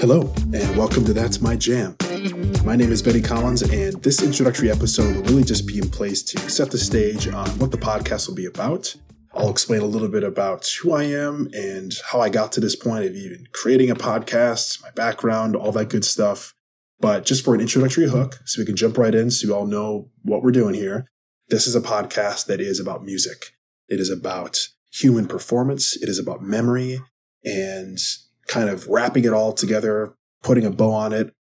Hello, and welcome to That's My Jam. My name is Benny Collins, and this introductory episode will really just be in place to set the stage on what the podcast will be about. I'll explain a little bit about who I am and how I got to this point of even creating a podcast, my background, all that good stuff. But just for an introductory hook, so we can jump right in so you all know what we're doing here, this is a podcast that is about music. It is about human performance, it is about memory, and kind of wrapping it all together, putting a bow on it.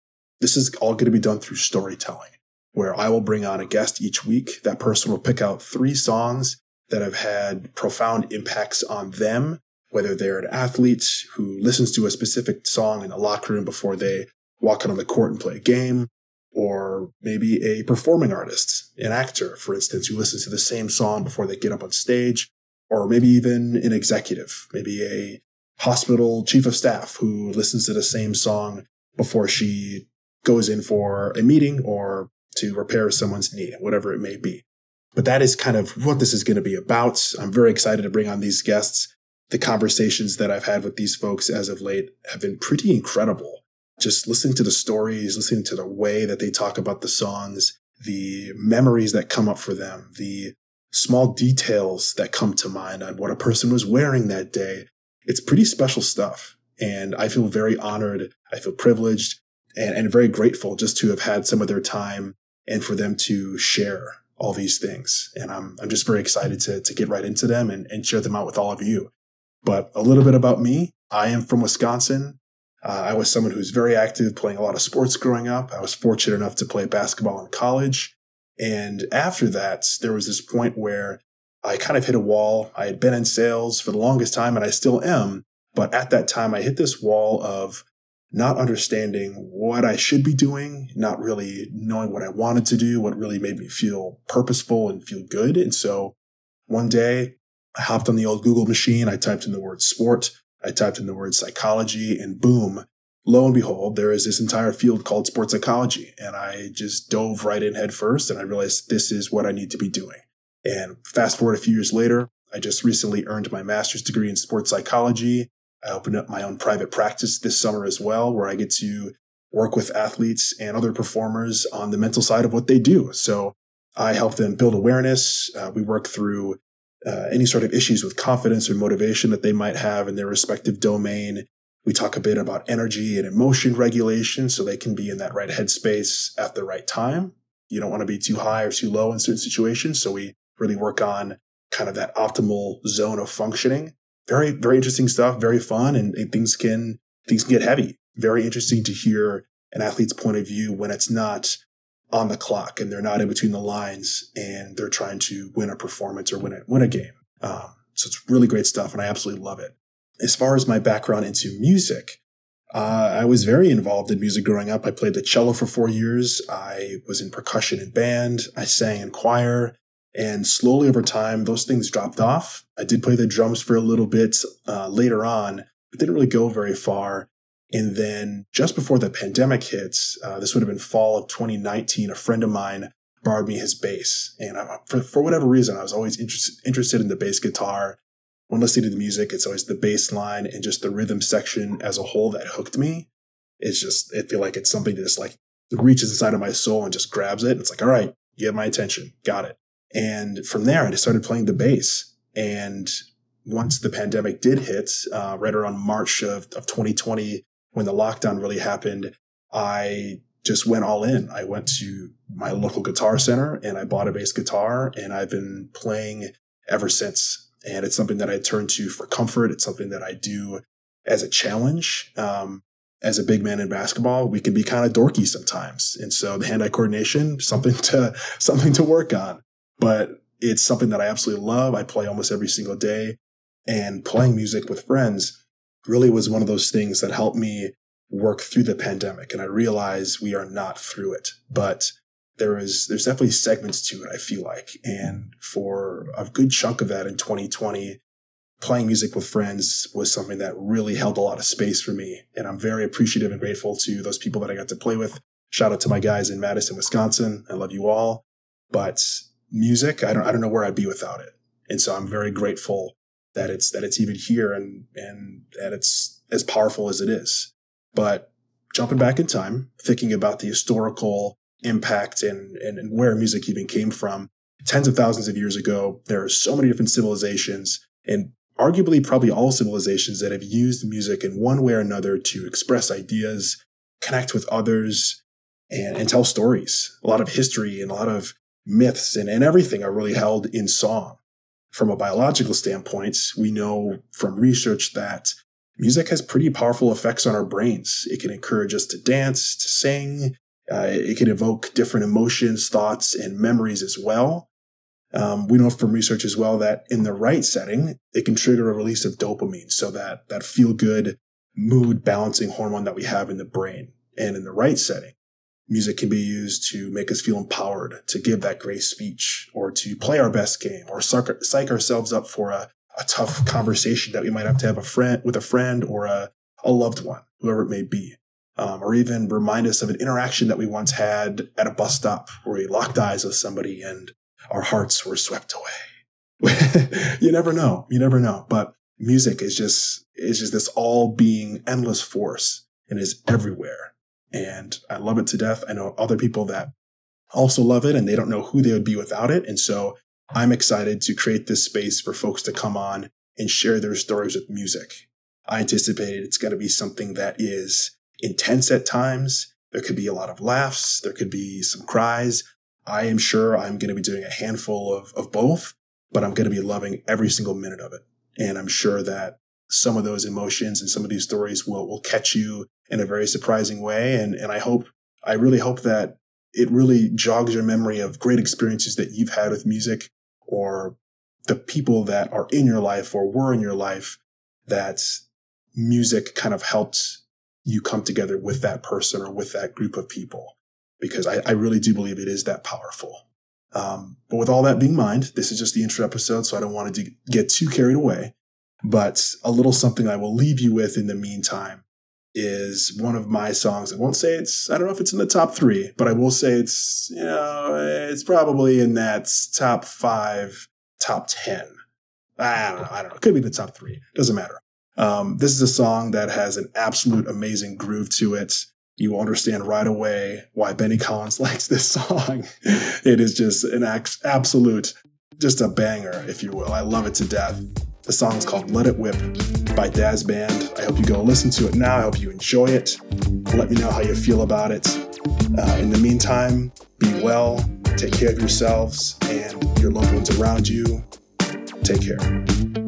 This is all going to be done through storytelling, where I will bring on a guest each week. That person will pick out three songs that have had profound impacts on them, whether they're an athlete who listens to a specific song in the locker room before they walk out on the court and play a game, or maybe a performing artist, an actor, for instance, who listens to the same song before they get up on stage, or maybe even an executive, maybe a hospital chief of staff who listens to the same song before she goes in for a meeting or to repair someone's knee, whatever it may be. But that is kind of what this is going to be about. I'm very excited to bring on these guests. The conversations that I've had with these folks as of late have been pretty incredible. Just listening to the stories, listening to the way that they talk about the songs, the memories that come up for them, the small details that come to mind on what a person was wearing that day. It's pretty special stuff. And I feel very honored. I feel privileged and, and very grateful just to have had some of their time and for them to share all these things. And I'm, I'm just very excited to, to get right into them and, and share them out with all of you. But a little bit about me. I am from Wisconsin. Uh, I was someone who's very active, playing a lot of sports growing up. I was fortunate enough to play basketball in college. And after that, there was this point where I kind of hit a wall. I had been in sales for the longest time and I still am. But at that time, I hit this wall of not understanding what I should be doing, not really knowing what I wanted to do, what really made me feel purposeful and feel good. And so one day I hopped on the old Google machine. I typed in the word sport. I typed in the word psychology and boom, lo and behold, there is this entire field called sports psychology. And I just dove right in head first and I realized this is what I need to be doing. And fast forward a few years later, I just recently earned my master's degree in sports psychology. I opened up my own private practice this summer as well, where I get to work with athletes and other performers on the mental side of what they do. So I help them build awareness. Uh, we work through uh, any sort of issues with confidence or motivation that they might have in their respective domain. We talk a bit about energy and emotion regulation so they can be in that right headspace at the right time. You don't want to be too high or too low in certain situations. So we really work on kind of that optimal zone of functioning. Very, very interesting stuff, very fun, and, things can things can get heavy. Very interesting to hear an athlete's point of view when it's not on the clock and they're not in between the lines and they're trying to win a performance or win a win a game. Um, so it's really great stuff, and I absolutely love it. As far as my background into music, uh, I was very involved in music growing up. I played the cello for four years. I was in percussion and band. I sang in choir. And slowly over time, those things dropped off. I did play the drums for a little bit uh, later on, but didn't really go very far. And then just before the pandemic hits, uh, this would have been fall of 2019, a friend of mine borrowed me his bass. And I, for, for whatever reason, I was always interested, interested in the bass guitar. When listening to the music, it's always the bass line and just the rhythm section as a whole that hooked me. It's just, I feel like it's something that just like reaches inside of my soul and just grabs it. And it's like, all right, you have my attention. Got it. And from there, I just started playing the bass. And once the pandemic did hit, uh, right around March of, of 2020, when the lockdown really happened, I just went all in. I went to my local guitar center and I bought a bass guitar and I've been playing ever since. And it's something that I turn to for comfort. It's something that I do as a challenge. Um, as a big man in basketball, we can be kind of dorky sometimes. And so the hand eye coordination, something to, something to work on but it's something that I absolutely love. I play almost every single day and playing music with friends really was one of those things that helped me work through the pandemic. And I realize we are not through it, but there is, there's definitely segments to it, I feel like. And for a good chunk of that in 2020, playing music with friends was something that really held a lot of space for me. And I'm very appreciative and grateful to those people that I got to play with. Shout out to my guys in Madison, Wisconsin. I love you all. But music, I don't, I don't know where I'd be without it. And so I'm very grateful that it's, that it's even here and, and that it's as powerful as it is. But jumping back in time, thinking about the historical impact and, and, and where music even came from, tens of thousands of years ago, there are so many different civilizations and arguably probably all civilizations that have used music in one way or another to express ideas, connect with others, and, and tell stories. A lot of history and a lot of myths and, and everything are really held in song. From a biological standpoint, we know from research that music has pretty powerful effects on our brains. It can encourage us to dance, to sing. Uh, it can evoke different emotions, thoughts, and memories as well. Um, we know from research as well that in the right setting, it can trigger a release of dopamine. So that, that feel good mood balancing hormone that we have in the brain. And in the right setting, music can be used to make us feel empowered, to give that great speech or to play our best game or psych ourselves up for a, a tough conversation that we might have to have a friend with a friend or a, a loved one, whoever it may be. Um, or even remind us of an interaction that we once had at a bus stop where we locked eyes with somebody and our hearts were swept away. you never know. You never know. But music is just, is just this all being endless force and is everywhere. And I love it to death. I know other people that also love it and they don't know who they would be without it. And so I'm excited to create this space for folks to come on and share their stories with music. I anticipate it's going to be something that is intense at times. There could be a lot of laughs. There could be some cries. I am sure I'm going to be doing a handful of, of both, but I'm going to be loving every single minute of it. And I'm sure that some of those emotions and some of these stories will, will catch you in a very surprising way. And, and I hope, I really hope that it really jogs your memory of great experiences that you've had with music or the people that are in your life or were in your life that music kind of helped you come together with that person or with that group of people because I, I really do believe it is that powerful. Um, but with all that being mind, this is just the intro episode, so I don't want to get too carried away. But a little something I will leave you with in the meantime is one of my songs. I won't say it's, I don't know if it's in the top three, but I will say it's, you know, it's probably in that top five, top 10. I don't know. I don't know. It could be the top three. Doesn't matter. Um, this is a song that has an absolute amazing groove to it you will understand right away why Benny Collins likes this song. it is just an absolute, just a banger, if you will. I love it to death. The song is called Let It Whip by Dazz Band. I hope you go listen to it now. I hope you enjoy it. Let me know how you feel about it. Uh, in the meantime, be well, take care of yourselves and your loved ones around you. Take care.